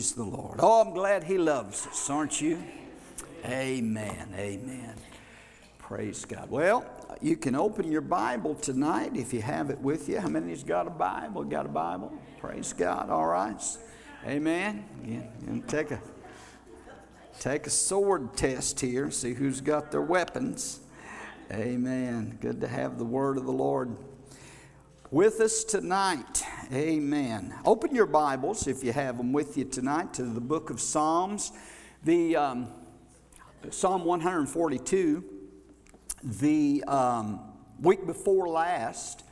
Praise the Lord. Oh, I'm glad He loves us, aren't you? Amen. Amen. Praise God. Well, you can open your Bible tonight if you have it with you. How many's got a Bible? Got a Bible? Praise God. All right. Amen. Yeah, take a take a sword test here. See who's got their weapons. Amen. Good to have the word of the Lord with us tonight. Amen. Open your Bibles, if you have them with you tonight, to the book of Psalms. The um, Psalm 142, the um, week before last,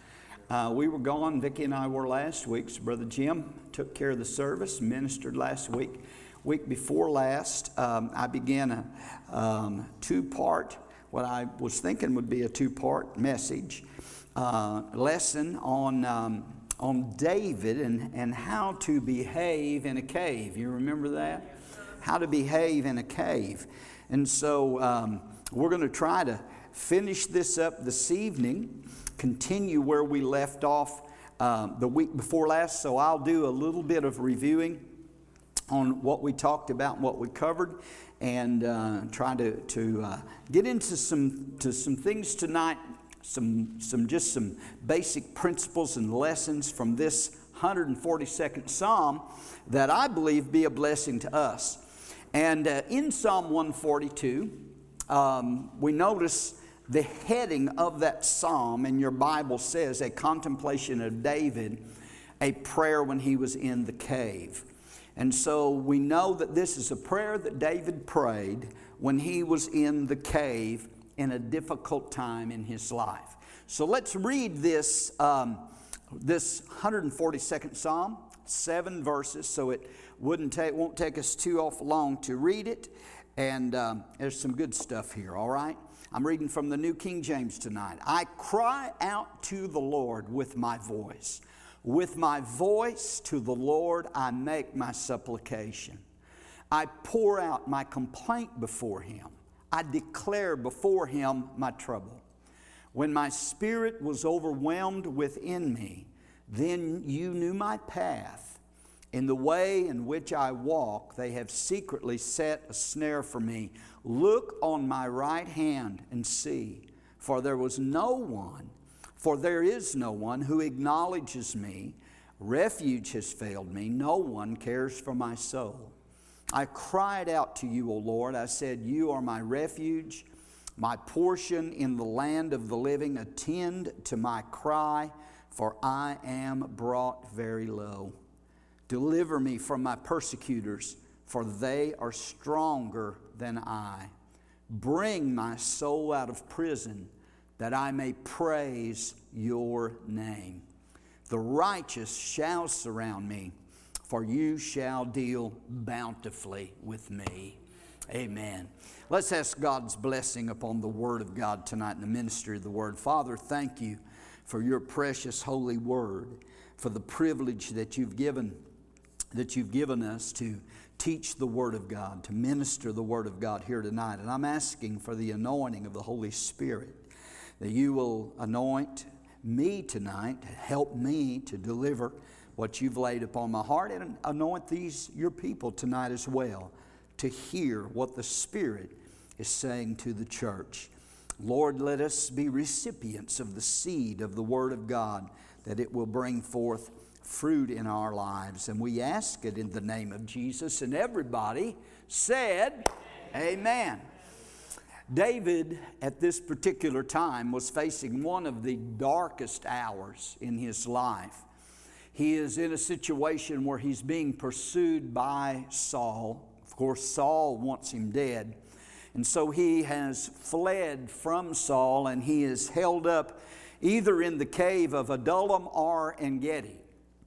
uh, we were gone. Vicki and I were last week. So Brother Jim took care of the service, ministered last week. Week before last, um, I began a um, two part, what I was thinking would be a two part message uh, lesson on, um, on David and, and how to behave in a cave. You remember that? How to behave in a cave. And so um, we're going to try to finish this up this evening, continue where we left off um, the week before last. So I'll do a little bit of reviewing on what we talked about, what we covered, and uh, try to, to uh, get into some, to some things tonight some, some just some basic principles and lessons from this 142nd Psalm that I believe be a blessing to us. And uh, in Psalm 142, um, we notice the heading of that psalm in your Bible says a contemplation of David, a prayer when he was in the cave. And so we know that this is a prayer that David prayed when he was in the cave in a difficult time in his life. So let's read this, um, this 142nd Psalm, seven verses, so it wouldn't take, won't take us too awful long to read it. And um, there's some good stuff here, all right? I'm reading from the New King James tonight. I cry out to the Lord with my voice. With my voice to the Lord, I make my supplication. I pour out my complaint before him. I declare before him my trouble. When my spirit was overwhelmed within me, then you knew my path. In the way in which I walk, they have secretly set a snare for me. Look on my right hand and see, for there was no one, for there is no one who acknowledges me. Refuge has failed me. No one cares for my soul. I cried out to you, O Lord. I said, You are my refuge, my portion in the land of the living. Attend to my cry, for I am brought very low. Deliver me from my persecutors, for they are stronger than I. Bring my soul out of prison, that I may praise your name. The righteous shall surround me for you shall deal bountifully with me. Amen. Let's ask God's blessing upon the Word of God tonight in the ministry of the Word. Father, thank you for your precious holy Word, for the privilege that you've given that you've given us to teach the Word of God, to minister the Word of God here tonight. And I'm asking for the anointing of the Holy Spirit, that you will anoint me tonight, help me to deliver what you've laid upon my heart and anoint these, your people, tonight as well, to hear what the Spirit is saying to the church. Lord, let us be recipients of the seed of the Word of God, that it will bring forth fruit in our lives. And we ask it in the name of Jesus. And everybody said, Amen. David, at this particular time, was facing one of the darkest hours in his life. He is in a situation where he's being pursued by Saul. Of course, Saul wants him dead. And so he has fled from Saul and he is held up either in the cave of Adullam or En Gedi,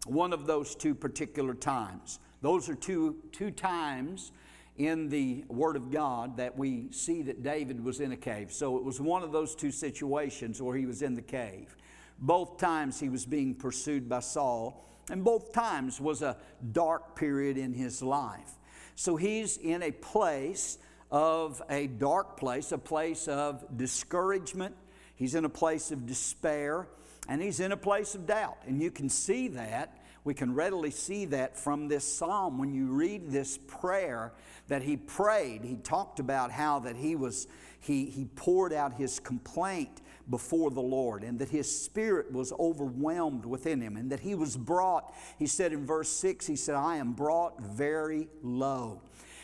one of those two particular times. Those are two, two times in the Word of God that we see that David was in a cave. So it was one of those two situations where he was in the cave. Both times he was being pursued by Saul, and both times was a dark period in his life. So he's in a place of a dark place, a place of discouragement. He's in a place of despair, and he's in a place of doubt. And you can see that We can readily see that from this psalm when you read this prayer that he prayed. He talked about how that he was he, he poured out his complaint before the Lord and that his spirit was overwhelmed within him and that he was brought, he said in verse 6, he said, I am brought very low.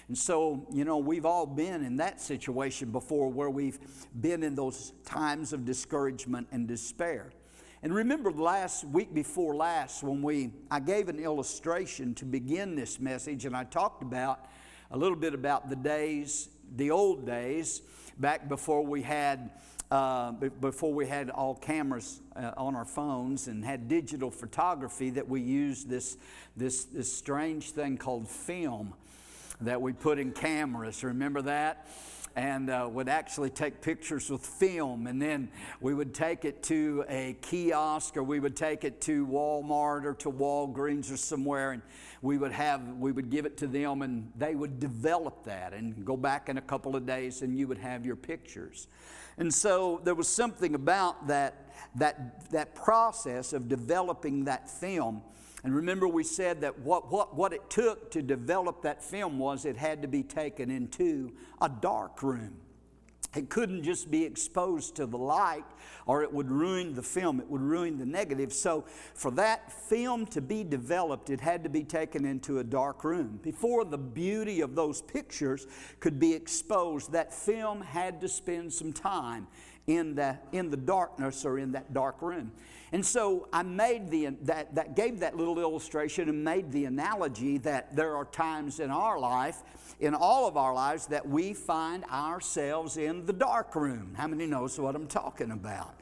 And so, you know, we've all been in that situation before where we've been in those times of discouragement and despair. And remember last week before last when we I gave an illustration to begin this message and I talked about a little bit about the days, the old days back before we had uh, before we had all cameras uh, on our phones and had digital photography that we used this, this, this strange thing called film that we put in cameras. Remember that? and uh, would actually take pictures with film. And then we would take it to a kiosk or we would take it to Walmart or to Walgreens or somewhere and we would have, we would give it to them and they would develop that and go back in a couple of days and you would have your pictures. And so there was something about that, that, that process of developing that film and remember, we said that what, what, what it took to develop that film was it had to be taken into a dark room. It couldn't just be exposed to the light or it would ruin the film, it would ruin the negative. So, for that film to be developed, it had to be taken into a dark room. Before the beauty of those pictures could be exposed, that film had to spend some time in the, in the darkness or in that dark room. And so I made the, that, that gave that little illustration and made the analogy that there are times in our life, in all of our lives, that we find ourselves in the dark room. How many knows what I'm talking about?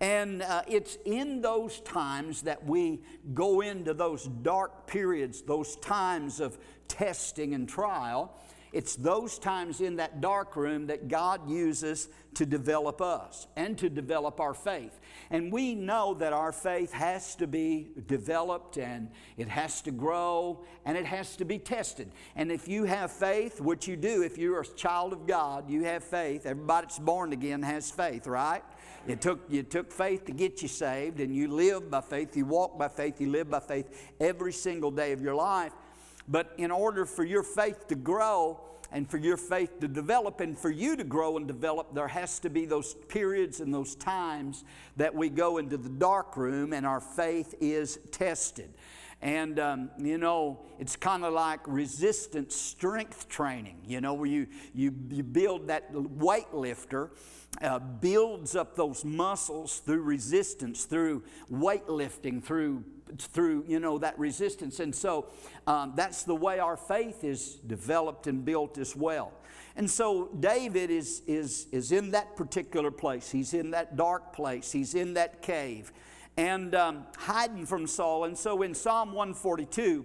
And uh, it's in those times that we go into those dark periods, those times of testing and trial. It's those times in that dark room that God uses to develop us and to develop our faith. And we know that our faith has to be developed and it has to grow and it has to be tested. And if you have faith, which you do, if you're a child of God, you have faith. Everybody that's born again has faith, right? It took, it took faith to get you saved, and you live by faith, you walk by faith, you live by faith every single day of your life. But in order for your faith to grow, and for your faith to develop and for you to grow and develop, there has to be those periods and those times that we go into the dark room and our faith is tested. And, um, you know, it's kind of like resistance strength training, you know, where you, you, you build that weightlifter. Uh, builds up those muscles through resistance, through weightlifting, through through you know that resistance. And so um, that's the way our faith is developed and built as well. And so david is is is in that particular place. He's in that dark place. He's in that cave. And um, hiding from saul. And so in psalm 142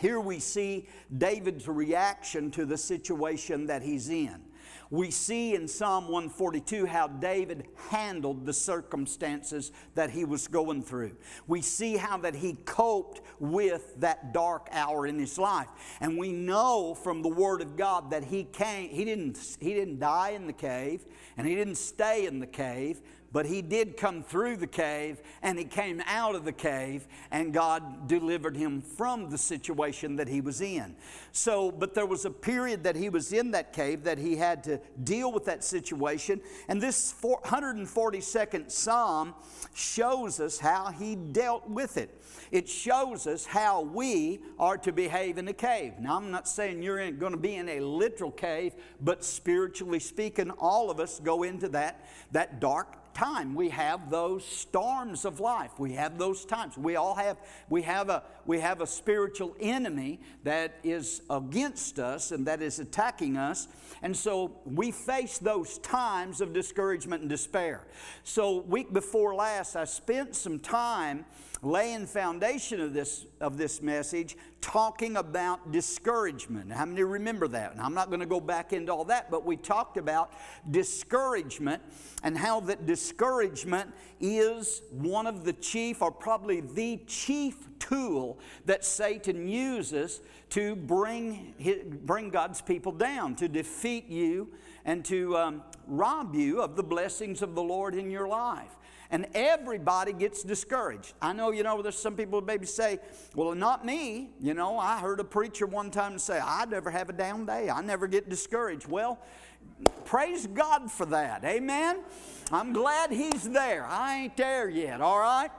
here we see david's reaction to the situation that he's in we see in Psalm 142 how David handled the circumstances that he was going through. We see how that he coped with that dark hour in his life. And we know from the word of God that he came he didn't he didn't die in the cave and he didn't stay in the cave, but he did come through the cave and he came out of the cave and God delivered him from the situation that he was in. So, but there was a period that he was in that cave that he had to deal with that situation. And this 142nd Psalm shows us how he dealt with it. It shows us how we are to behave in a cave. Now, I'm not saying you're going to be in a literal cave, but spiritually speaking, all of us go into that, that dark time. We have those storms of life. We have those times. We all have we have a we have a spiritual enemy that is against us and that is attacking us. And so we face those times of discouragement and despair. So week before last i spent some time laying foundation of this of this message talking about discouragement. How many remember that? And i'm not going to go back into all that but we talked about discouragement and how that discouragement is one of the chief or probably the chief tool that satan uses to bring, bring god's people down to defeat you and to um, rob you of the blessings of the lord in your life And everybody gets discouraged. I know, you know, there's some people maybe say, well, not me. You know, I heard a preacher one time say, I never have a down day. I never get discouraged. Well, praise God for that. Amen. I'm glad He's there. I ain't there yet, all right?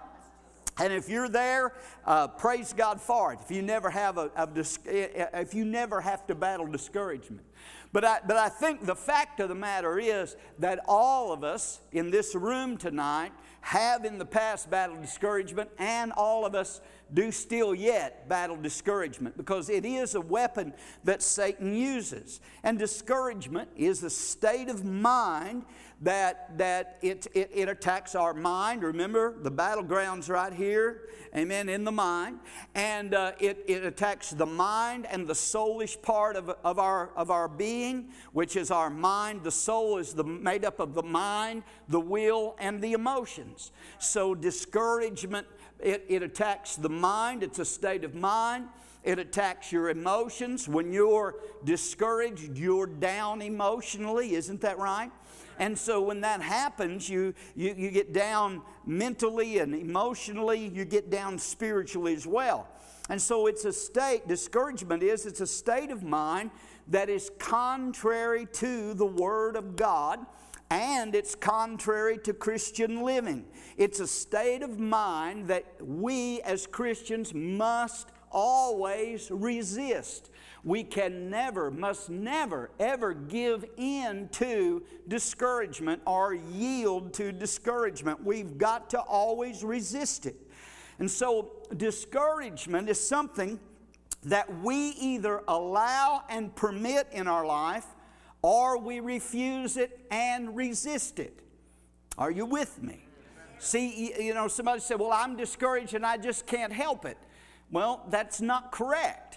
And if you're there, uh, praise God for it. If you never have a, a, eh, eh, eh, if you never have to battle discouragement, but I, but I think the fact of the matter is that all of us in this room tonight have in the past battled discouragement, and all of us do still yet battle discouragement because it is a weapon that Satan uses. And discouragement is a state of mind that, that it, it, it attacks our mind. Remember, the battleground's right here, amen, in the mind. And uh, it, it attacks the mind and the soulish part of, of, our, of our being, which is our mind. The soul is the, made up of the mind, the will, and the emotions. So discouragement, it, it attacks the mind, it's a state of mind. It attacks your emotions. When you're discouraged, you're down emotionally, isn't that right? And so when that happens, you, you, you get down mentally and emotionally, you get down spiritually as well. And so it's a state, discouragement is, it's a state of mind that is contrary to the Word of God and it's contrary to Christian living. It's a state of mind that we as Christians must always resist. We can never, must never, ever give in to discouragement or yield to discouragement. We've got to always resist it. And so, discouragement is something that we either allow and permit in our life or we refuse it and resist it. Are you with me? See, you know, somebody said, Well, I'm discouraged and I just can't help it. Well, that's not correct.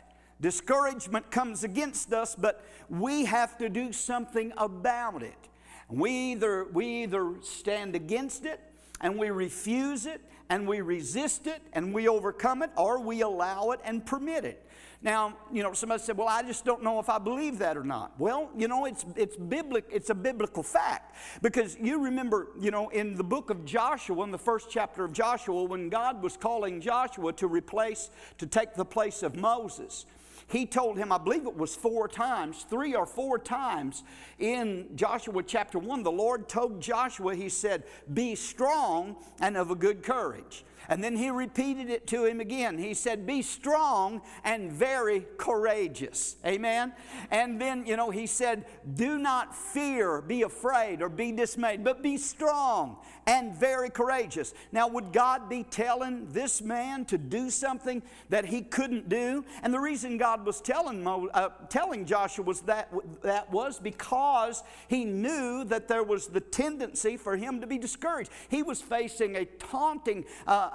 Discouragement comes against us, but we have to do something about it. We either, we either stand against it and we refuse it and we resist it and we overcome it, or we allow it and permit it. Now, you know, somebody said, "Well, I just don't know if I believe that or not." Well, you know, it's it's biblical. It's a biblical fact because you remember, you know, in the book of Joshua, in the first chapter of Joshua, when God was calling Joshua to replace, to take the place of Moses. He told him, I believe it was four times, three or four times in Joshua chapter 1, the Lord told Joshua, He said, Be strong and of a good courage. And then he repeated it to him again. He said, Be strong and very courageous. Amen. And then, you know, he said, Do not fear, be afraid, or be dismayed, but be strong and very courageous. Now, would God be telling this man to do something that he couldn't do? And the reason God was telling, Mo, uh, telling Joshua was that, that was because he knew that there was the tendency for him to be discouraged. He was facing a taunting, uh,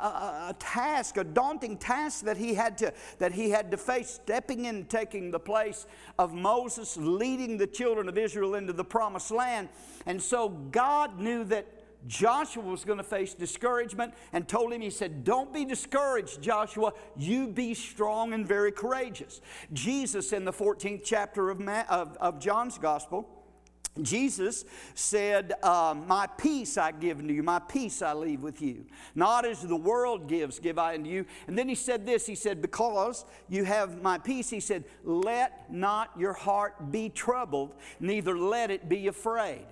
a, task, a daunting task that he had to that he had to face, stepping in, taking the place of Moses, leading the children of Israel into the promised land. And so God knew that Joshua was going to face discouragement and told him, He said, Don't be discouraged, Joshua. You be strong and very courageous. Jesus, in the 14th chapter of, Ma- of, of John's Gospel, Jesus said, uh, My peace I give unto you, my peace I leave with you. Not as the world gives, give I unto you. And then he said this He said, Because you have my peace, he said, Let not your heart be troubled, neither let it be afraid.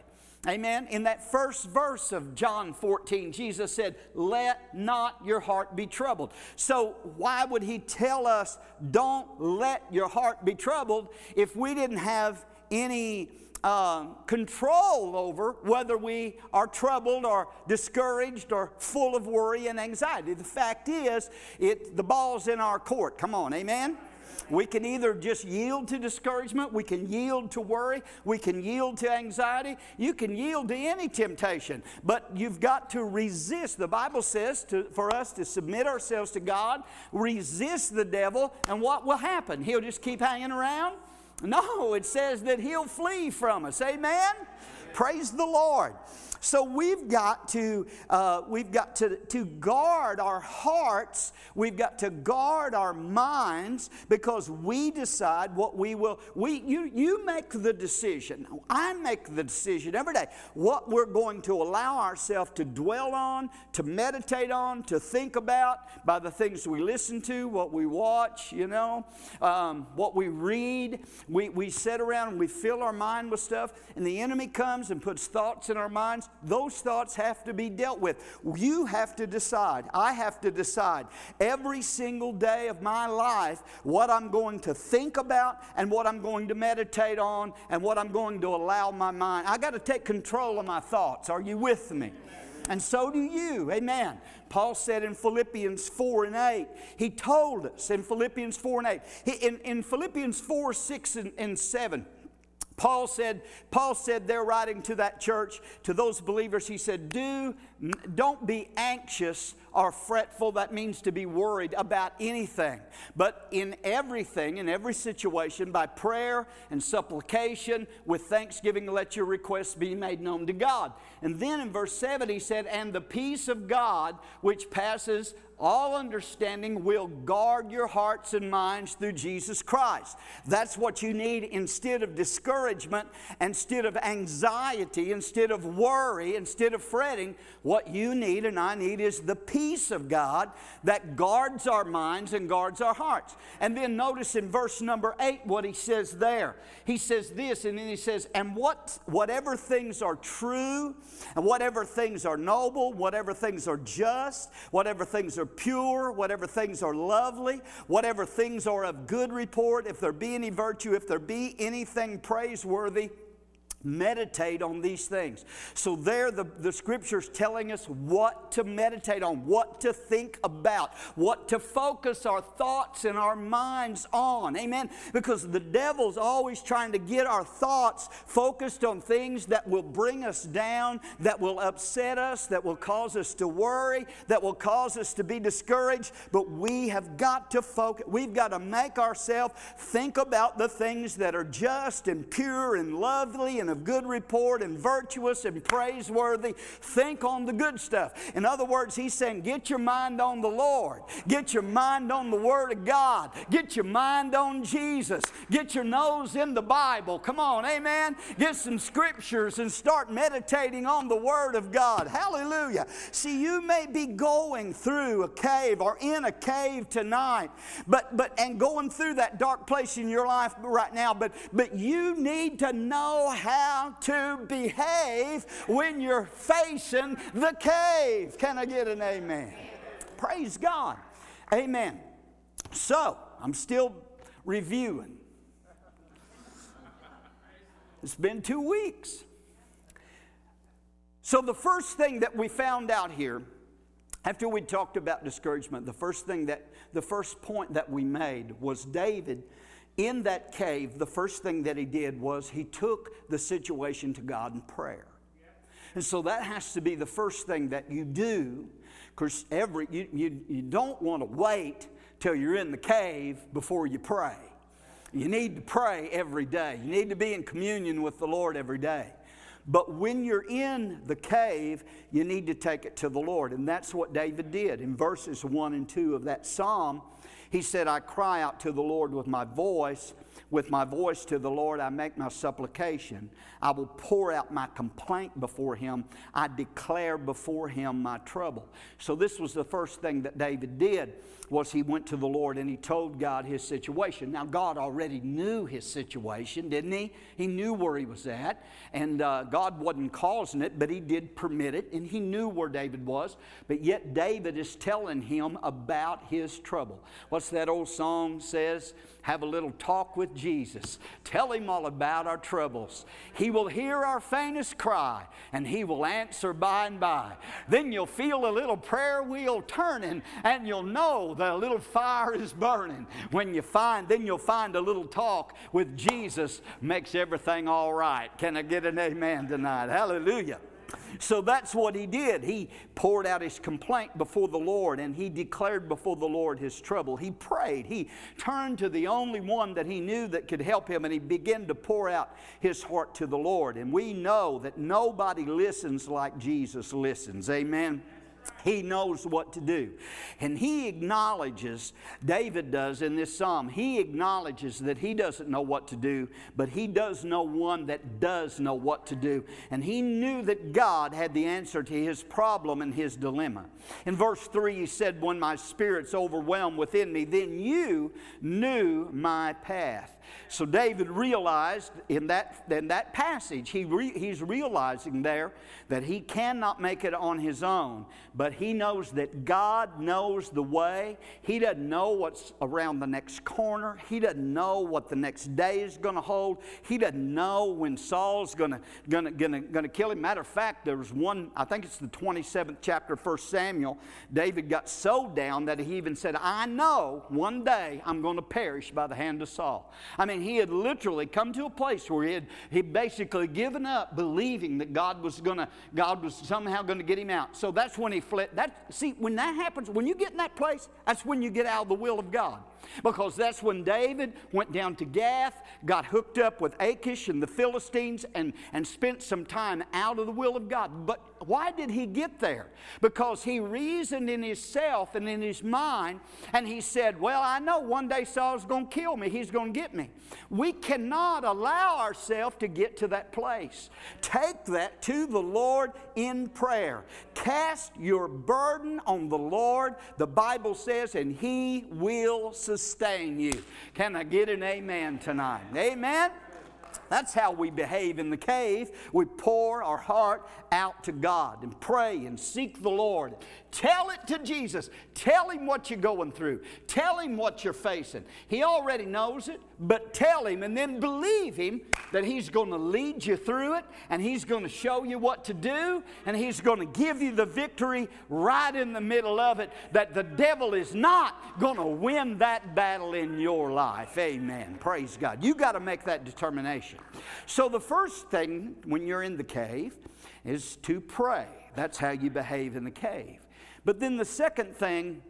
Amen. In that first verse of John 14, Jesus said, Let not your heart be troubled. So, why would he tell us, Don't let your heart be troubled, if we didn't have any uh, control over whether we are troubled or discouraged or full of worry and anxiety. The fact is, it, the ball's in our court. Come on, amen? We can either just yield to discouragement, we can yield to worry, we can yield to anxiety, you can yield to any temptation, but you've got to resist. The Bible says to, for us to submit ourselves to God, resist the devil, and what will happen? He'll just keep hanging around? No, it says that he'll flee from us. Amen? Praise the Lord. So we've got to uh, we've got to, to guard our hearts. We've got to guard our minds because we decide what we will. We you you make the decision. I make the decision every day what we're going to allow ourselves to dwell on, to meditate on, to think about by the things we listen to, what we watch. You know, um, what we read. We we sit around and we fill our mind with stuff, and the enemy comes and puts thoughts in our minds those thoughts have to be dealt with. You have to decide. I have to decide every single day of my life what I'm going to think about and what I'm going to meditate on and what I'm going to allow my mind. I got to take control of my thoughts. Are you with me? And so do you. Amen. Paul said in Philippians 4 and 8, he told us in Philippians 4 and 8, he, in, in Philippians 4, 6 and, and 7, Paul said, Paul said they're writing to that church, to those believers, he said, Do don't be anxious or fretful. That means to be worried about anything. But in everything, in every situation, by prayer and supplication, with thanksgiving, let your requests be made known to God. And then in verse 7, he said, And the peace of God, which passes all understanding will guard your hearts and minds through Jesus Christ. That's what you need instead of discouragement, instead of anxiety, instead of worry, instead of fretting. What you need and I need is the peace of God that guards our minds and guards our hearts. And then notice in verse number eight what he says there. He says this, and then he says, And what, whatever things are true, and whatever things are noble, whatever things are just, whatever things are pure, whatever things are lovely, whatever things are of good report, if there be any virtue, if there be anything praiseworthy, meditate on these things. So, there, the, the scripture's telling us what to meditate on, what to think about, what to focus our thoughts and our minds on. Amen? Because the devil's always trying to get our thoughts focused on things that will bring us down, that will upset us, that will cause us to worry, that will cause us to be discouraged. But we have got to focus, we've got to make ourselves think about the things that are just and pure and lovely and and of good report and virtuous and praiseworthy. Think on the good stuff. In other words, he's saying, get your mind on the Lord, get your mind on the Word of God, get your mind on Jesus, get your nose in the Bible. Come on, amen. Get some scriptures and start meditating on the Word of God. Hallelujah. See, you may be going through a cave or in a cave tonight, but but and going through that dark place in your life right now, but but you need to know how how to behave when you're facing the cave. Can I get an amen? Praise God. Amen. So, I'm still reviewing. It's been two weeks. So, the first thing that we found out here, after we talked about discouragement, the first thing that, the first point that we made was David in that cave, the first thing that he did was he took the situation to God in prayer. And so that has to be the first thing that you do, because every you, you, you don't want to wait till you're in the cave before you pray. You need to pray every day. You need to be in communion with the Lord every day. But when you're in the cave, you need to take it to the Lord. And that's what David did. In verses 1 and 2 of that psalm, he said, I cry out to the Lord with my voice. With my voice to the Lord, I make my supplication. I will pour out my complaint before him. I declare before him my trouble. So this was the first thing that David did was he went to the Lord and he told God his situation. Now God already knew his situation, didn't he? He knew where he was at, and uh, God wasn't causing it, but he did permit it, and he knew where David was. But yet David is telling him about his trouble. What's that old song says? have a little talk with Jesus. Tell him all about our troubles. He will hear our faintest cry and he will answer by and by. Then you'll feel a little prayer wheel turning and you'll know that a little fire is burning. When you find, then you'll find a little talk with Jesus makes everything all right. Can I get an amen tonight? Hallelujah. So that's what he did. He poured out his complaint before the Lord and he declared before the Lord his trouble. He prayed. He turned to the only one that he knew that could help him and he began to pour out his heart to the Lord. And we know that nobody listens like Jesus listens. Amen. He knows what to do. And he acknowledges, David does in this psalm, he acknowledges that he doesn't know what to do, but he does know one that does know what to do. And he knew that God had the answer to his problem and his dilemma. In verse 3, he said, When my spirit's overwhelmed within me, then you knew my path. So David realized in that, in that passage, he re, he's realizing there that he cannot make it on his own, but he knows that God knows the way. He doesn't know what's around the next corner. He doesn't know what the next day is going to hold. He doesn't know when Saul's going to gonna, gonna, kill him. Matter of fact, there was one, I think it's the 27th chapter of 1 Samuel. David got so down that he even said, I know one day I'm going to perish by the hand of Saul. I mean, he had literally come to a place where he had he basically given up believing that God was gonna, God was somehow gonna get him out. So that's when he fled. That see, when that happens, when you get in that place, that's when you get out of the will of God. Because that's when David went down to Gath, got hooked up with Achish and the Philistines, and, and spent some time out of the will of God. But why did he get there? Because he reasoned in himself and in his mind, and he said, Well, I know one day Saul's going to kill me, he's going to get me. We cannot allow ourselves to get to that place. Take that to the Lord in prayer. Cast your burden on the Lord, the Bible says, and he will sustain you. Can I get an amen tonight? Amen. That's how we behave in the cave. We pour our heart out to God and pray and seek the Lord. Tell it to Jesus. Tell Him what you're going through. Tell Him what you're facing. He already knows it, but tell Him and then believe Him that He's going to lead you through it and He's going to show you what to do and He's going to give you the victory right in the middle of it that the devil is not going to win that battle in your life. Amen. Praise God. You got to make that determination. So, the first thing when you're in the cave is to pray. That's how you behave in the cave. But then the second thing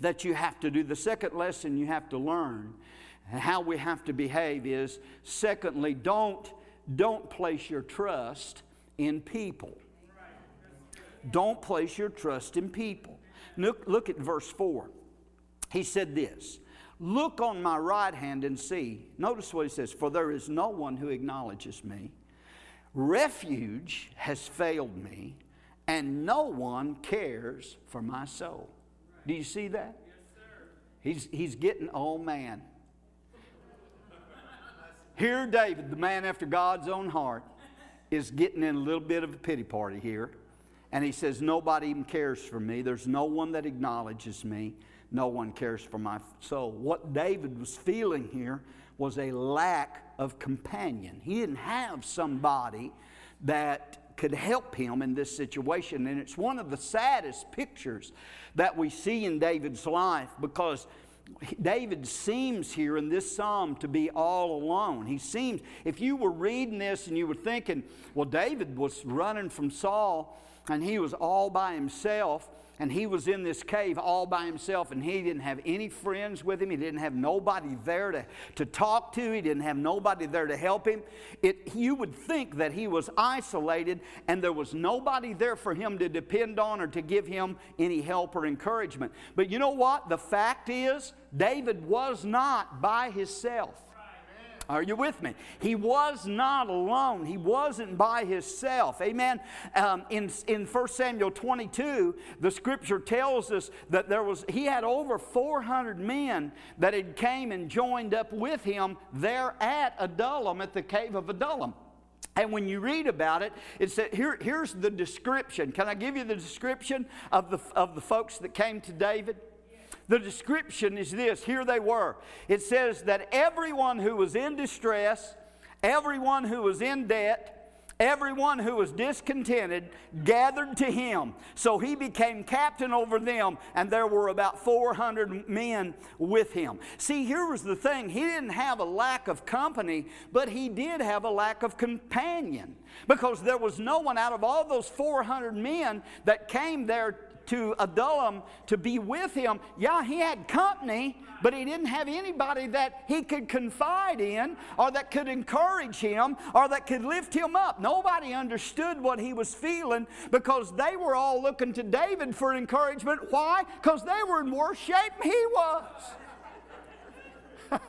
that you have to do, the second lesson you have to learn, how we have to behave is secondly, don't, don't place your trust in people. Don't place your trust in people. Look, look at verse 4. He said this Look on my right hand and see. Notice what he says For there is no one who acknowledges me. Refuge has failed me, and no one cares for my soul. Do you see that? He's, he's getting, old man. Here, David, the man after God's own heart, is getting in a little bit of a pity party here. And he says, Nobody even cares for me. There's no one that acknowledges me. No one cares for my soul. What David was feeling here was a lack of companion. He didn't have somebody that could help him in this situation. And it's one of the saddest pictures that we see in David's life because David seems here in this psalm to be all alone. He seems, if you were reading this and you were thinking, well, David was running from Saul and he was all by himself and he was in this cave all by himself and he didn't have any friends with him. He didn't have nobody there to, to talk to. He didn't have nobody there to help him. It, you would think that he was isolated and there was nobody there for him to depend on or to give him any help or encouragement. But you know what? The fact is david was not by himself are you with me? He was not alone. He wasn't by himself. Amen. Um, in, in 1 Samuel 22, the scripture tells us that there was, he had over 400 men that had came and joined up with him there at Adullam, at the cave of Adullam. And when you read about it, it said, here, here's the description. Can I give you the description of the, of the folks that came to David? The description is this here they were. It says that everyone who was in distress, everyone who was in debt, Everyone who was discontented gathered to him. So he became captain over them, and there were about 400 men with him. See, here was the thing he didn't have a lack of company, but he did have a lack of companion because there was no one out of all those 400 men that came there to Adullam to be with him. Yeah, he had company, but he didn't have anybody that he could confide in or that could encourage him or that could lift him up. Nobody understood what he was feeling because they were all looking to David for encouragement. Why? Because they were in worse shape than he was.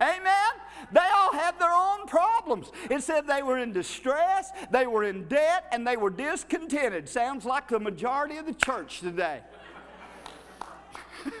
Amen? They all had their own problems. It said they were in distress, they were in debt, and they were discontented. Sounds like the majority of the church today.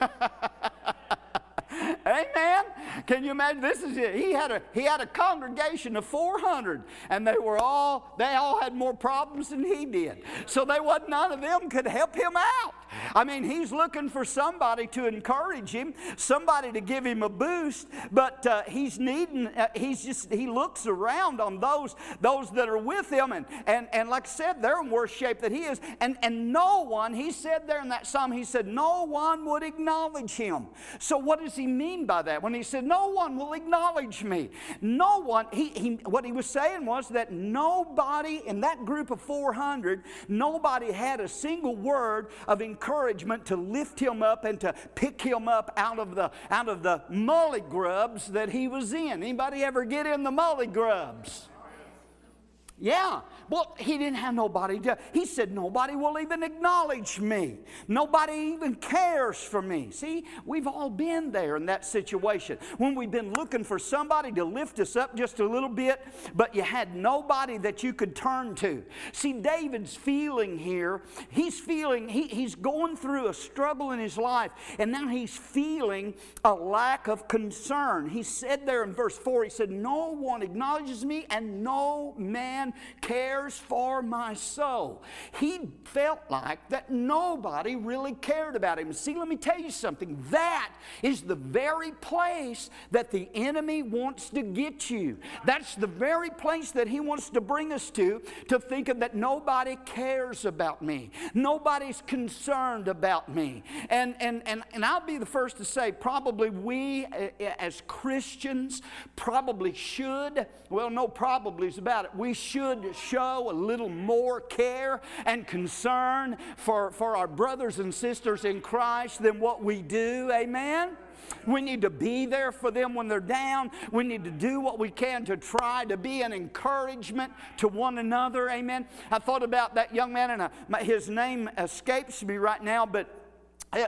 Amen. Can you imagine? This is it. He had a he had a congregation of 400, and they were all they all had more problems than he did. So they wasn't none of them could help him out. I mean, he's looking for somebody to encourage him, somebody to give him a boost, but uh, he's needing. Uh, he's just he looks around on those those that are with him, and and and like I said, they're in worse shape than he is, and and no one. He said there in that psalm, he said, no one would acknowledge him. So what does he mean by that? When he said, no one will acknowledge me, no one. He, he what he was saying was that nobody in that group of 400, nobody had a single word of encouragement encouragement to lift him up and to pick him up out of the out of the mully grubs that he was in. Anybody ever get in the molly grubs? Yeah. Well, he didn't have nobody to. He said, Nobody will even acknowledge me. Nobody even cares for me. See, we've all been there in that situation when we've been looking for somebody to lift us up just a little bit, but you had nobody that you could turn to. See, David's feeling here, he's feeling, he, he's going through a struggle in his life, and now he's feeling a lack of concern. He said there in verse 4, he said, No one acknowledges me, and no man man cares for my soul. He felt like that nobody really cared about him. See, let me tell you something. That is the very place that the enemy wants to get you. That's the very place that he wants to bring us to, to think of that nobody cares about me. Nobody's concerned about me. And, and, and, and I'll be the first to say, probably we eh, as Christians probably should, well, no probably is about it, we should should show a little more care and concern for, for our brothers and sisters in Christ than what we do. Amen? We need to be there for them when they're down. We need to do what we can to try to be an encouragement to one another. Amen. I thought about that young man, and uh, his name escapes me right now, but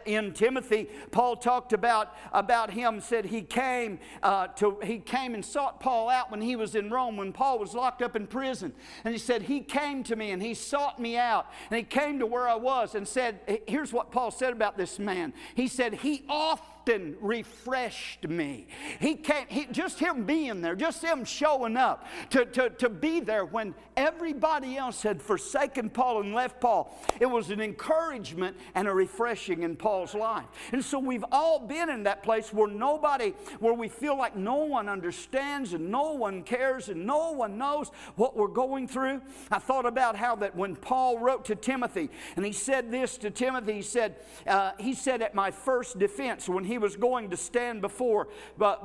in Timothy, Paul talked about, about him, said he came, uh, to, he came and sought Paul out when he was in Rome, when Paul was locked up in prison. And he said, He came to me and he sought me out. And he came to where I was and said, Here's what Paul said about this man. He said, He often often refreshed me. He can't, he, just him being there, just him showing up to, to, to be there when everybody else had forsaken Paul and left Paul. It was an encouragement and a refreshing in Paul's life. And so we've all been in that place where nobody, where we feel like no one understands and no one cares and no one knows what we're going through. I thought about how that when Paul wrote to Timothy, and he said this to Timothy, he said, uh, he said at my first defense when he was going to stand before,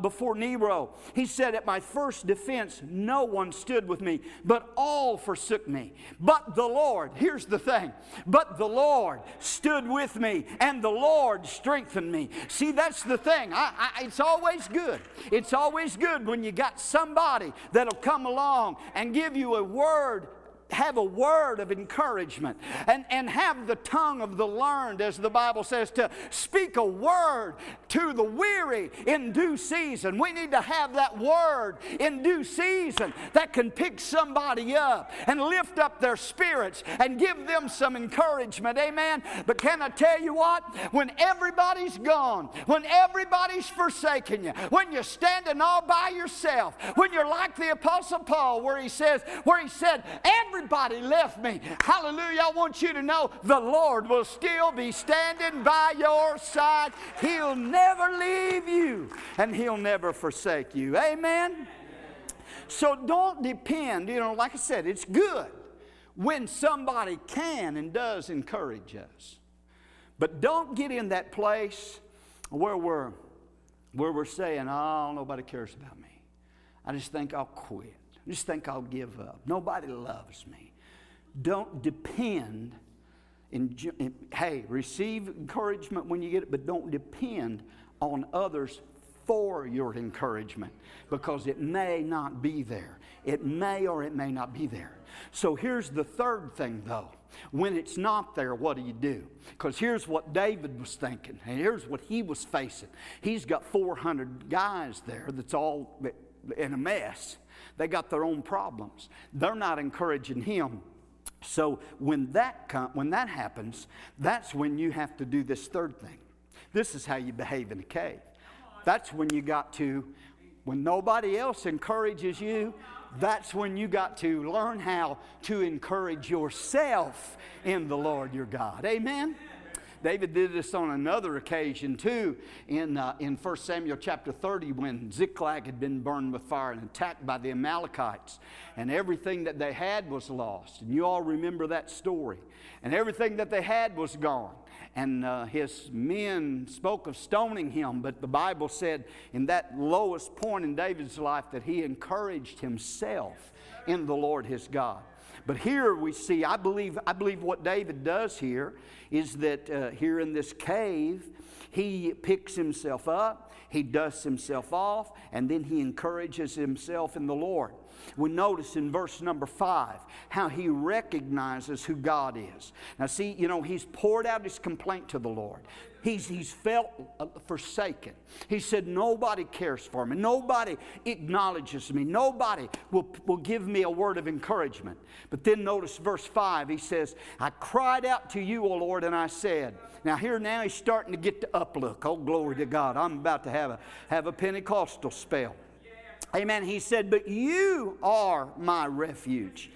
before Nero. He said, At my first defense, no one stood with me, but all forsook me. But the Lord, here's the thing, but the Lord stood with me, and the Lord strengthened me. See, that's the thing. I, I, it's always good. It's always good when you got somebody that'll come along and give you a word have a word of encouragement and, and have the tongue of the learned, as the Bible says, to speak a word to the weary in due season. We need to have that word in due season that can pick somebody up and lift up their spirits and give them some encouragement. Amen. But can I tell you what? When everybody's gone, when everybody's forsaken you, when you're standing all by yourself, when you're like the Apostle Paul, where he says, where he said, every everybody left me. Hallelujah. I want you to know the Lord will still be standing by your side. He'll never leave you and He'll never forsake you. Amen. So don't depend, you know, like I said, it's good when somebody can and does encourage us. But don't get in that place where we're, where we're saying, oh, nobody cares about me. I just think I'll quit. Just think I'll give up. Nobody loves me. Don't depend in, in, hey, receive encouragement when you get it, but don't depend on others for your encouragement because it may not be there. It may or it may not be there. So here's the third thing, though. When it's not there, what do you do? Because here's what David was thinking, and here's what he was facing. He's got 400 guys there that's all in a mess. They got their own problems. They're not encouraging him. So when that, com- when that happens, that's when you have to do this third thing. This is how you behave in a cave. That's when you got to, when nobody else encourages you, that's when you got to learn how to encourage yourself in the Lord your God. Amen? David did this on another occasion too in, uh, in 1 Samuel chapter 30 when Ziklag had been burned with fire and attacked by the Amalekites. And everything that they had was lost. And you all remember that story. And everything that they had was gone and uh, his men spoke of stoning him, but the Bible said in that lowest point in David's life that he encouraged himself in the Lord his God. But here we see, I believe, I believe what David does here is that uh, here in this cave, he picks himself up, he dusts himself off, and then he encourages himself in the Lord we notice in verse number five how he recognizes who God is. Now, see, you know, he's poured out his complaint to the Lord. He's, he's felt uh, forsaken. He said, Nobody cares for me. Nobody acknowledges me. Nobody will, will give me a word of encouragement. But then notice verse 5. He says, I cried out to you, O Lord, and I said, Now, here now he's starting to get the uplook. Oh, glory to God. I'm about to have a, have a Pentecostal spell. Amen. He said, But you are my refuge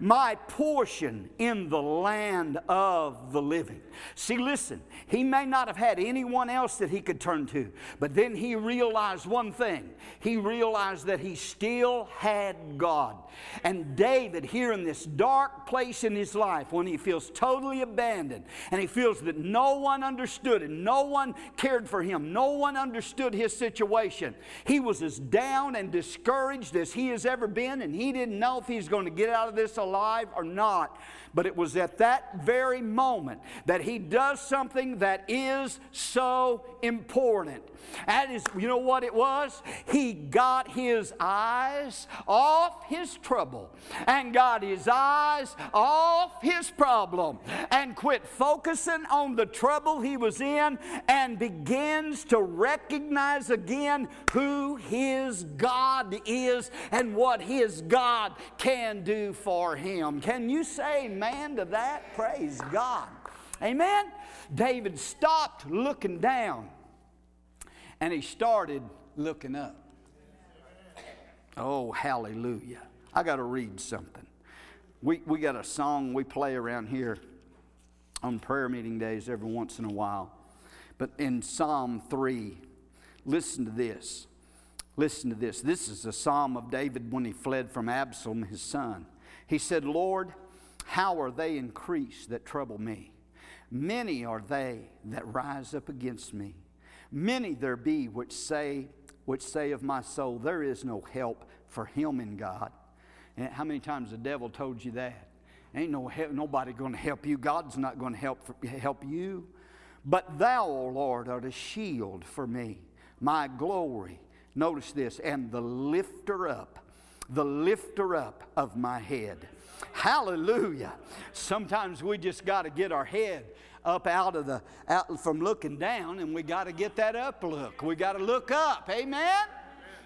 my portion in the land of the living. See, listen, he may not have had anyone else that he could turn to, but then he realized one thing. He realized that he still had God. And David, here in this dark place in his life, when he feels totally abandoned and he feels that no one understood and no one cared for him, no one understood his situation, he was as down and discouraged as he has ever been, and he didn't know if he's going to get out of this alive alive or not. But it was at that very moment that he does something that is so important. That is, you know what it was? He got his eyes off his trouble and got his eyes off his problem and quit focusing on the trouble he was in and begins to recognize again who his God is and what his God can do for him. Can you say amen to that? Praise God. Amen? David stopped looking down and he started looking up. Oh, hallelujah. I got to read something. We, we got a song we play around here on prayer meeting days every once in a while. But in Psalm 3, listen to this. Listen to this. This is a psalm of David when he fled from Absalom, his son. He said, Lord, how are they increased that trouble me? Many are they that rise up against me. Many there be which say, which say of my soul, there is no help for him in God. And how many times the devil told you that? Ain't no help, nobody going to help you. God's not going to help help you. But thou, O Lord, art a shield for me, my glory. Notice this, and the lifter up, the lifter up of my head. Hallelujah. Sometimes we just got to get our head up out of the out from looking down and we got to get that up look. We got to look up. Amen?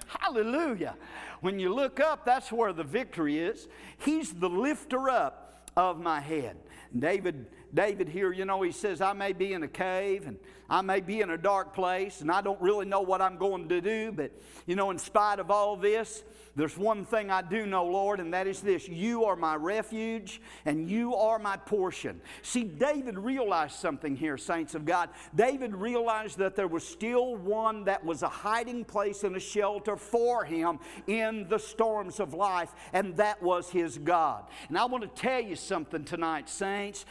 Hallelujah. When you look up that's where the victory is. He's the lifter up of my head. David David here, you know, he says, I may be in a cave and I may be in a dark place and I don't really know what I'm going to do, but, you know, in spite of all this, there's one thing I do know, Lord, and that is this you are my refuge and you are my portion. See, David realized something here, saints of God. David realized that there was still one that was a hiding place and a shelter for him in the storms of life, and that was his God. And I want to tell you something tonight, saints.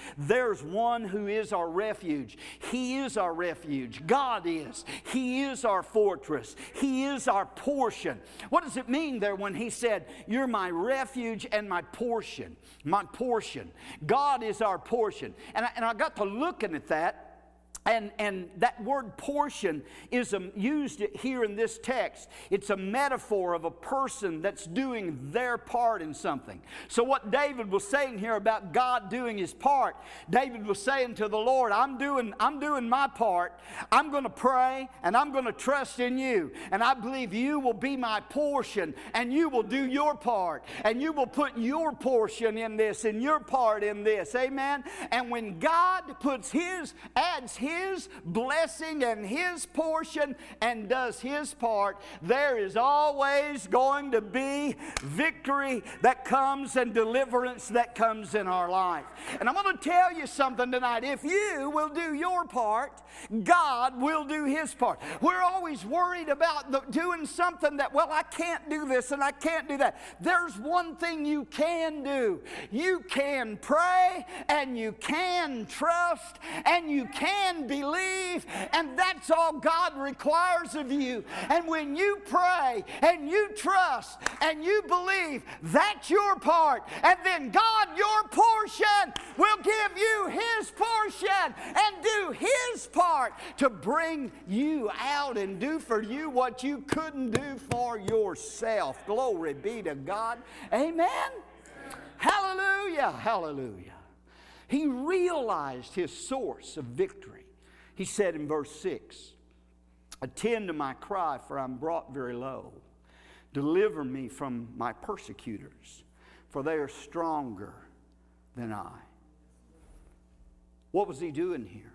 There's one who is our refuge. He is our refuge. God is. He is our fortress. He is our portion. What does it mean there? when he said, You're my refuge and my portion. My portion. God is our portion. And I, and I got to looking at that. And, and that word portion is used here in this text. It's a metaphor of a person that's doing their part in something. So, what David was saying here about God doing his part, David was saying to the Lord, I'm doing, I'm doing my part. I'm going to pray and I'm going to trust in you. And I believe you will be my portion and you will do your part. And you will put your portion in this and your part in this. Amen. And when God puts his, adds his his blessing and His portion and does His part, there is always going to be victory that comes and deliverance that comes in our life. And I'm going to tell you something tonight. If you will do your part, God will do His part. We're always worried about the, doing something that, well, I can't do this and I can't do that. There's one thing you can do you can pray and you can trust and you can believe, and that's all God requires of you. And when you pray and you trust and you believe, that's your part. And then God, your portion, will give you His portion and do His part to bring you out and do for you what you couldn't do for yourself. Glory be to God. Amen. Hallelujah. Hallelujah. He realized his source of victory. He said in verse 6 Attend to my cry, for I'm brought very low. Deliver me from my persecutors, for they are stronger than I. What was he doing here?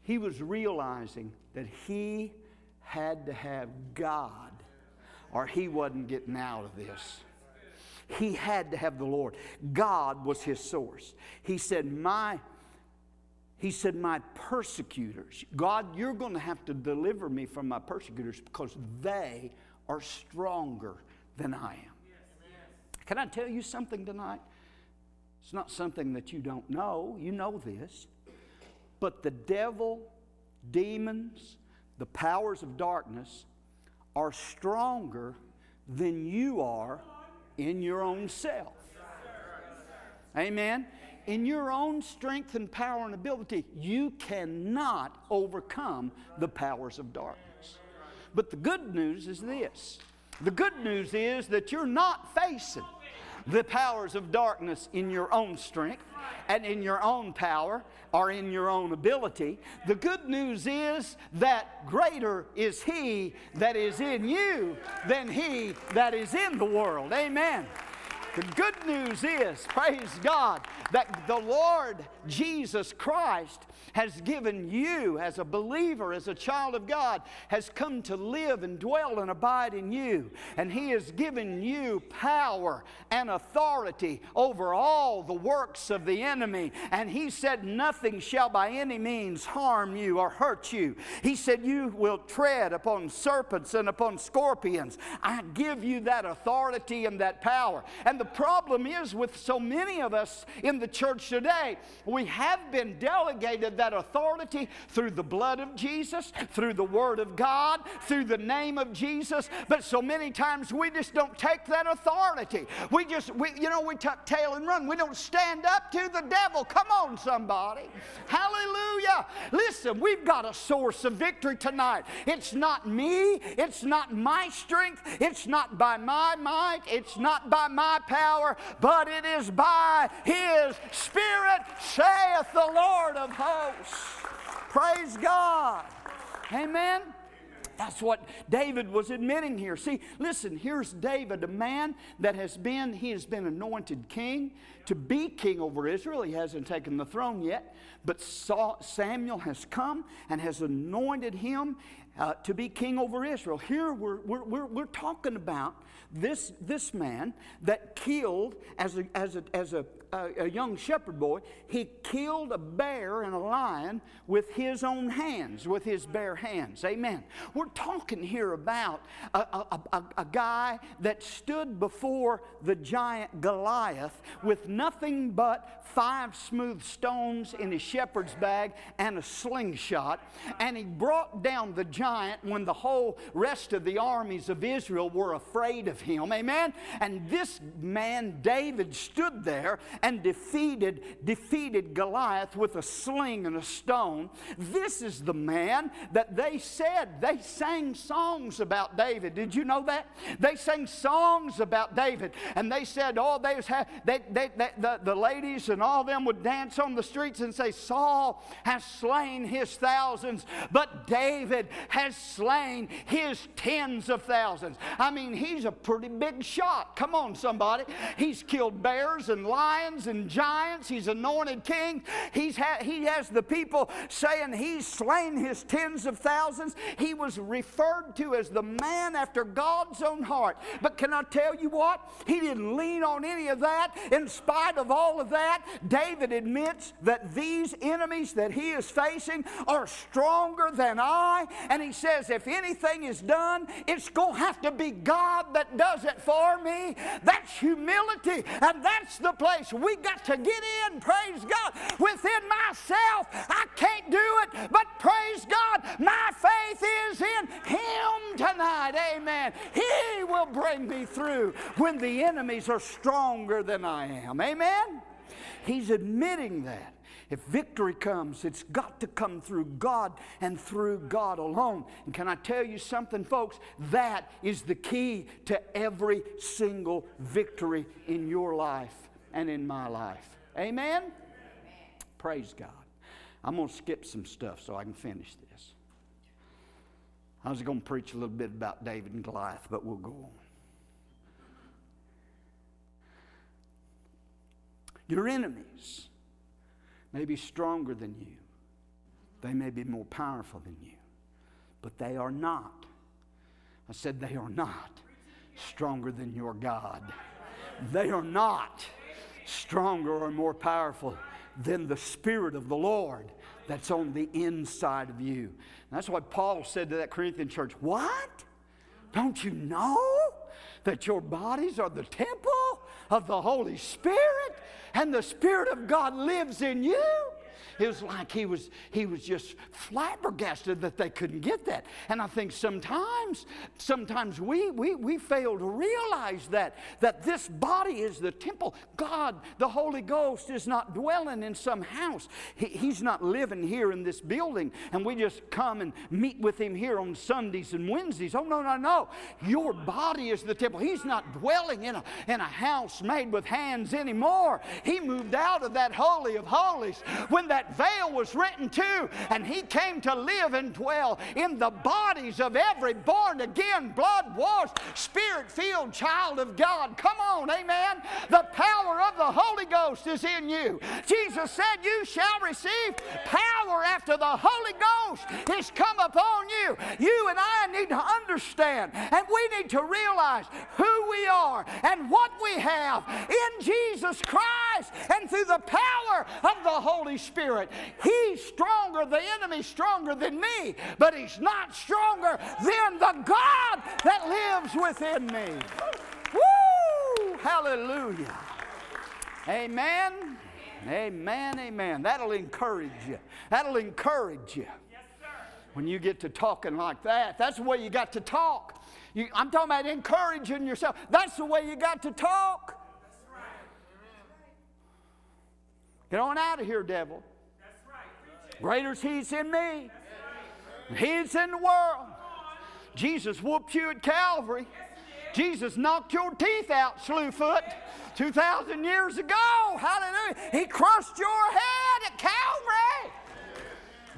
He was realizing that he had to have God, or he wasn't getting out of this. He had to have the Lord. God was his source. He said, My he said, My persecutors, God, you're going to have to deliver me from my persecutors because they are stronger than I am. Can I tell you something tonight? It's not something that you don't know. You know this. But the devil, demons, the powers of darkness are stronger than you are in your own self. Amen in your own strength and power and ability, you cannot overcome the powers of darkness. But the good news is this the good news is that you're not facing the powers of darkness in your own strength and in your own power or in your own ability. The good news is that greater is He that is in you than He that is in the world. Amen. The good news is, praise God, that the Lord Jesus Christ has given you, as a believer, as a child of God, has come to live and dwell and abide in you. And He has given you power and authority over all the works of the enemy. And He said, Nothing shall by any means harm you or hurt you. He said, You will tread upon serpents and upon scorpions. I give you that authority and that power. And the problem is with so many of us in the church today, we have been delegated that authority through the blood of Jesus, through the Word of God, through the name of Jesus. But so many times we just don't take that authority. We just, we, you know, we tuck tail and run. We don't stand up to the devil. Come on, somebody. Hallelujah. Listen, we've got a source of victory tonight. It's not me, it's not my strength, it's not by my might, it's not by my power, but it is by His Spirit, saith the Lord of hosts. Praise God. Amen. That's what David was admitting here. See, listen, here's David, a man that has been, he has been anointed king to be king over Israel. He hasn't taken the throne yet, but Samuel has come and has anointed him uh, to be king over Israel. Here we're, we're, we're, we're talking about this, this man that killed as a, as a, as a a, a, young shepherd boy, he killed a bear and a lion with his own hands, with his bare hands. Amen. We're talking here about a, a, a, a guy that stood before the giant Goliath with nothing but five smooth stones in his shepherd's bag and a slingshot. And he brought down the giant when the whole rest of the armies of Israel were afraid of him. Amen. And this man, David, stood there and defeated, defeated Goliath with a sling and a stone. This is the man that they said, they sang songs about David. Did you know that? They sang songs about David. And they said, oh, they, they, they, they the, the ladies and all them would dance on the streets and say, Saul has slain his thousands, but David has slain his tens of thousands. I mean, he's a pretty big shot. Come on, somebody. He's killed bears and lions and giants. He's anointed king. He's ha- he has the people saying he's slain his tens of thousands. He was referred to as the man after God's own heart. But can I tell you what? He didn't lean on any of that. In spite of all of that, David admits that these enemies that he is facing are stronger than I. And he says, if anything is done, it's going to have to be God that does it for me. That's humility. And that's the place we got to get in, praise God. Within myself, I can't do it, but praise God, my faith is in Him tonight. Amen. He will bring me through when the enemies are stronger than I am. Amen. He's admitting that. If victory comes, it's got to come through God and through God alone. And can I tell you something, folks? That is the key to every single victory in your life and in my life. Amen? Amen. Praise God. I'm going to skip some stuff so I can finish this. I was going to preach a little bit about David and Goliath, but we'll go on. Your enemies may be stronger than you, they may be more powerful than you, but they are not. I said they are not stronger than your God. They are not stronger or more powerful than the Spirit of the Lord that's on the inside of you. And that's what Paul said to that Corinthian church. What? Don't you know that your bodies are the temple of the Holy Spirit and the Spirit of God lives in you? It was like he was, he was just flabbergasted that they couldn't get that. And I think sometimes, sometimes we, we, we fail to realize that, that this body is the temple. God, the Holy Ghost, is not dwelling in some house. He, he's not living here in this building, and we just come and meet with him here on Sundays and Wednesdays. Oh, no, no, no. Your body is the temple. He's not dwelling in a, in a house made with hands anymore. He moved out of that Holy of Holies when that veil was written too, and he came to live and dwell in the bodies of every born again, blood washed, spirit filled child of God. Come on, amen. The power of the Holy Ghost is in you. Jesus said, You shall receive power after the Holy Ghost is come upon you. You and I need to understand, and we need to realize who we are and what we have in Jesus Christ and through the power of the Holy Spirit. Spirit. He's stronger, the enemy's stronger than me, but he's not stronger than the God that lives within me. Woo! Hallelujah. Amen. Amen. Amen. That'll encourage you. That'll encourage you. Yes, sir. When you get to talking like that, that's the way you got to talk. You, I'm talking about encouraging yourself. That's the way you got to talk. Get on out of here, devil. Greater is He's in me. He's in the world. Jesus whooped you at Calvary. Jesus knocked your teeth out, Slewfoot, 2,000 years ago. Hallelujah. He crushed your head at Calvary.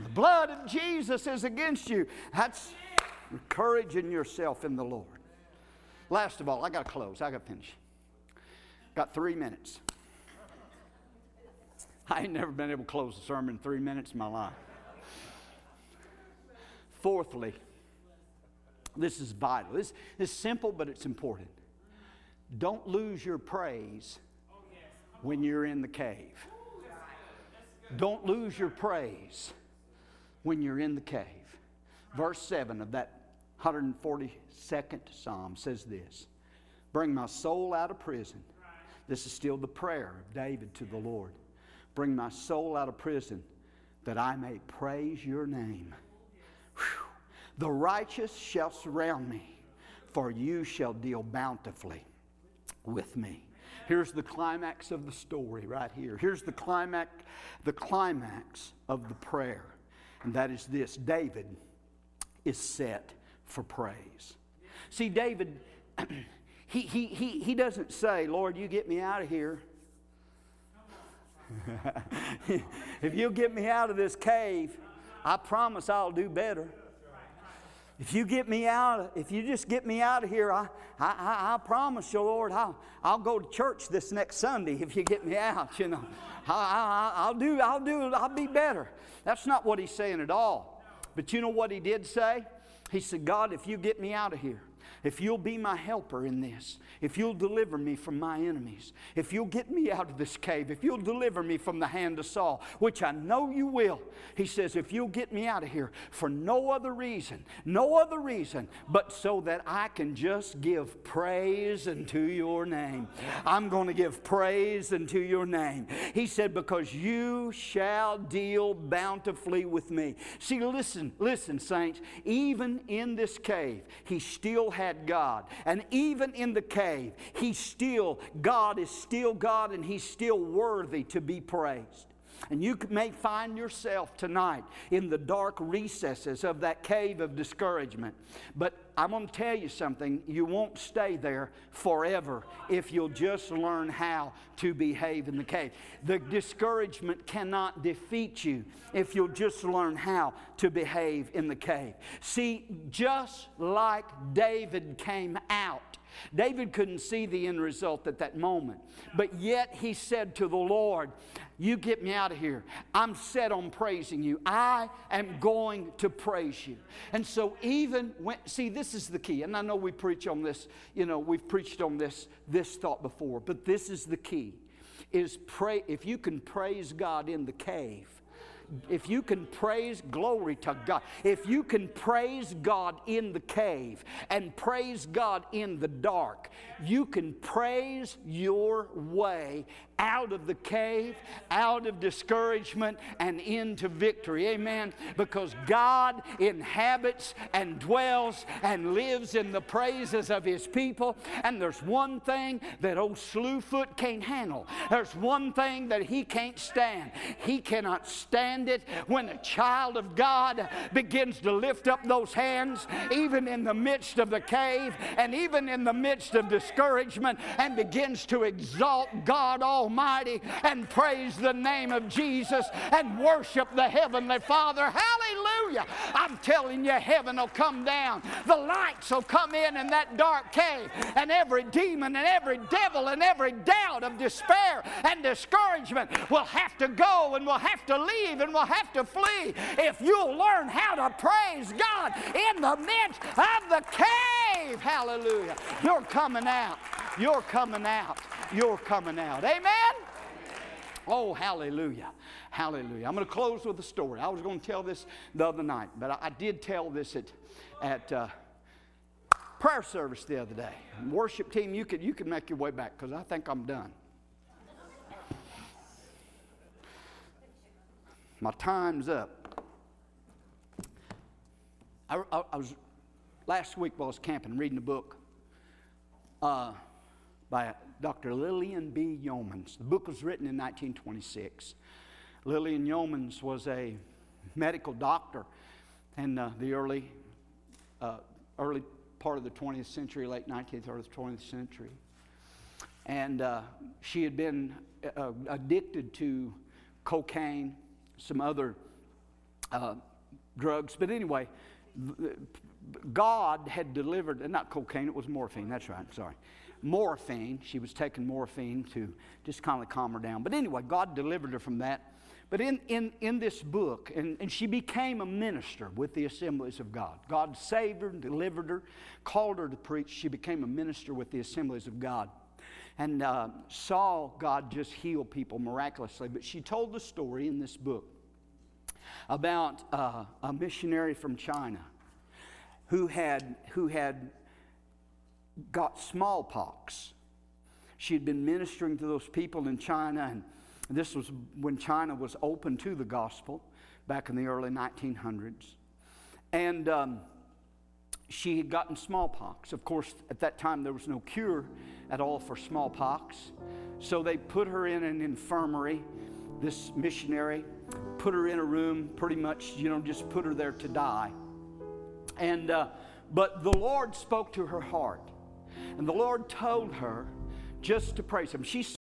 The blood of Jesus is against you. That's Encouraging yourself in the Lord. Last of all, I got to close. I got to finish. Got three minutes. I ain't never been able to close a sermon in three minutes in my life. Fourthly, this is vital. This is simple, but it's important. Don't lose your praise when you're in the cave. Don't lose your praise when you're in the cave. Verse 7 of that 142nd Psalm says this Bring my soul out of prison. This is still the prayer of David to the Lord. Bring my soul out of prison that I may praise your name. Whew. The righteous shall surround me, for you shall deal bountifully with me. Here's the climax of the story right here. Here's the climax, the climax of the prayer. And that is this David is set for praise. See, David, he, he, he, he doesn't say, Lord, you get me out of here. if you'll get me out of this cave, I promise I'll do better. If you get me out, if you just get me out of here, I, I, I, I promise you, Lord, I'll, I'll go to church this next Sunday if you get me out, you know. I, I, I'll do, I'll do, I'll be better. That's not what he's saying at all. But you know what he did say? He said, God, if you get me out of here, if you'll be my helper in this, if you'll deliver me from my enemies, if you'll get me out of this cave, if you'll deliver me from the hand of Saul, which I know you will, he says, if you'll get me out of here for no other reason, no other reason, but so that I can just give praise unto your name. I'm going to give praise unto your name. He said, because you shall deal bountifully with me. See, listen, listen, saints, even in this cave, he still had God. And even in the cave, he still, God is still God and he's still worthy to be praised. And you may find yourself tonight in the dark recesses of that cave of discouragement. But I'm going to tell you something. You won't stay there forever if you'll just learn how to behave in the cave. The discouragement cannot defeat you if you'll just learn how to behave in the cave. See, just like David came out David couldn't see the end result at that moment, but yet he said to the Lord, You get me out of here. I'm set on praising you. I am going to praise you. And so, even when, see, this is the key, and I know we preach on this, you know, we've preached on this, this thought before, but this is the key is pray if you can praise God in the cave if you can praise, glory to God. If you can praise God in the cave and praise God in the dark, you can praise your way out of the cave, out of discouragement, and into victory. Amen. Because God inhabits and dwells and lives in the praises of His people. And there's one thing that old Slewfoot can't handle. There's one thing that he can't stand. He cannot stand it when a child of God begins to lift up those hands, even in the midst of the cave and even in the midst of discouragement, and begins to exalt God Almighty Almighty and praise the name of Jesus and worship the Heavenly Father. Hallelujah. I'm telling you, heaven will come down. The lights will come in in that dark cave, and every demon and every devil and every doubt of despair and discouragement will have to go and will have to leave and will have to flee if you'll learn how to praise God in the midst of the cave. Hallelujah. You're coming out. You're coming out you're coming out. Amen? Oh, hallelujah. Hallelujah. I'm going to close with a story. I was going to tell this the other night, but I, did tell this at, at uh, prayer service the other day. Worship team, you could, you could make your way back because I think I'm done. My time's up. I, I, I was last week while I was camping reading a book uh, by Dr. Lillian B. Yeomans. The book was written in 1926. Lillian Yeomans was a medical doctor in uh, the early, uh, early part of the 20th century, late 19th or the 20th century. And uh, she had been uh, addicted to cocaine, some other uh, drugs. But anyway, God had delivered, not cocaine, it was morphine, that's right, sorry. Morphine. She was taking morphine to just kind of calm her down. But anyway, God delivered her from that. But in, in, in this book, and, and she became a minister with the assemblies of God. God saved her, delivered her, called her to preach. She became a minister with the assemblies of God and uh, saw God just heal people miraculously. But she told the story in this book about uh, a missionary from China who had, who had got smallpox. She had been ministering to those people in China, and this was when China was open to the gospel back in the early 1900s. And um, she had gotten smallpox. Of course, at that time, there was no cure at all for smallpox. So they put her in an infirmary, this missionary, put her in a room, pretty much, you know, just put her there to die. And, uh, but the Lord spoke to her heart. And the Lord told her just to praise Him. She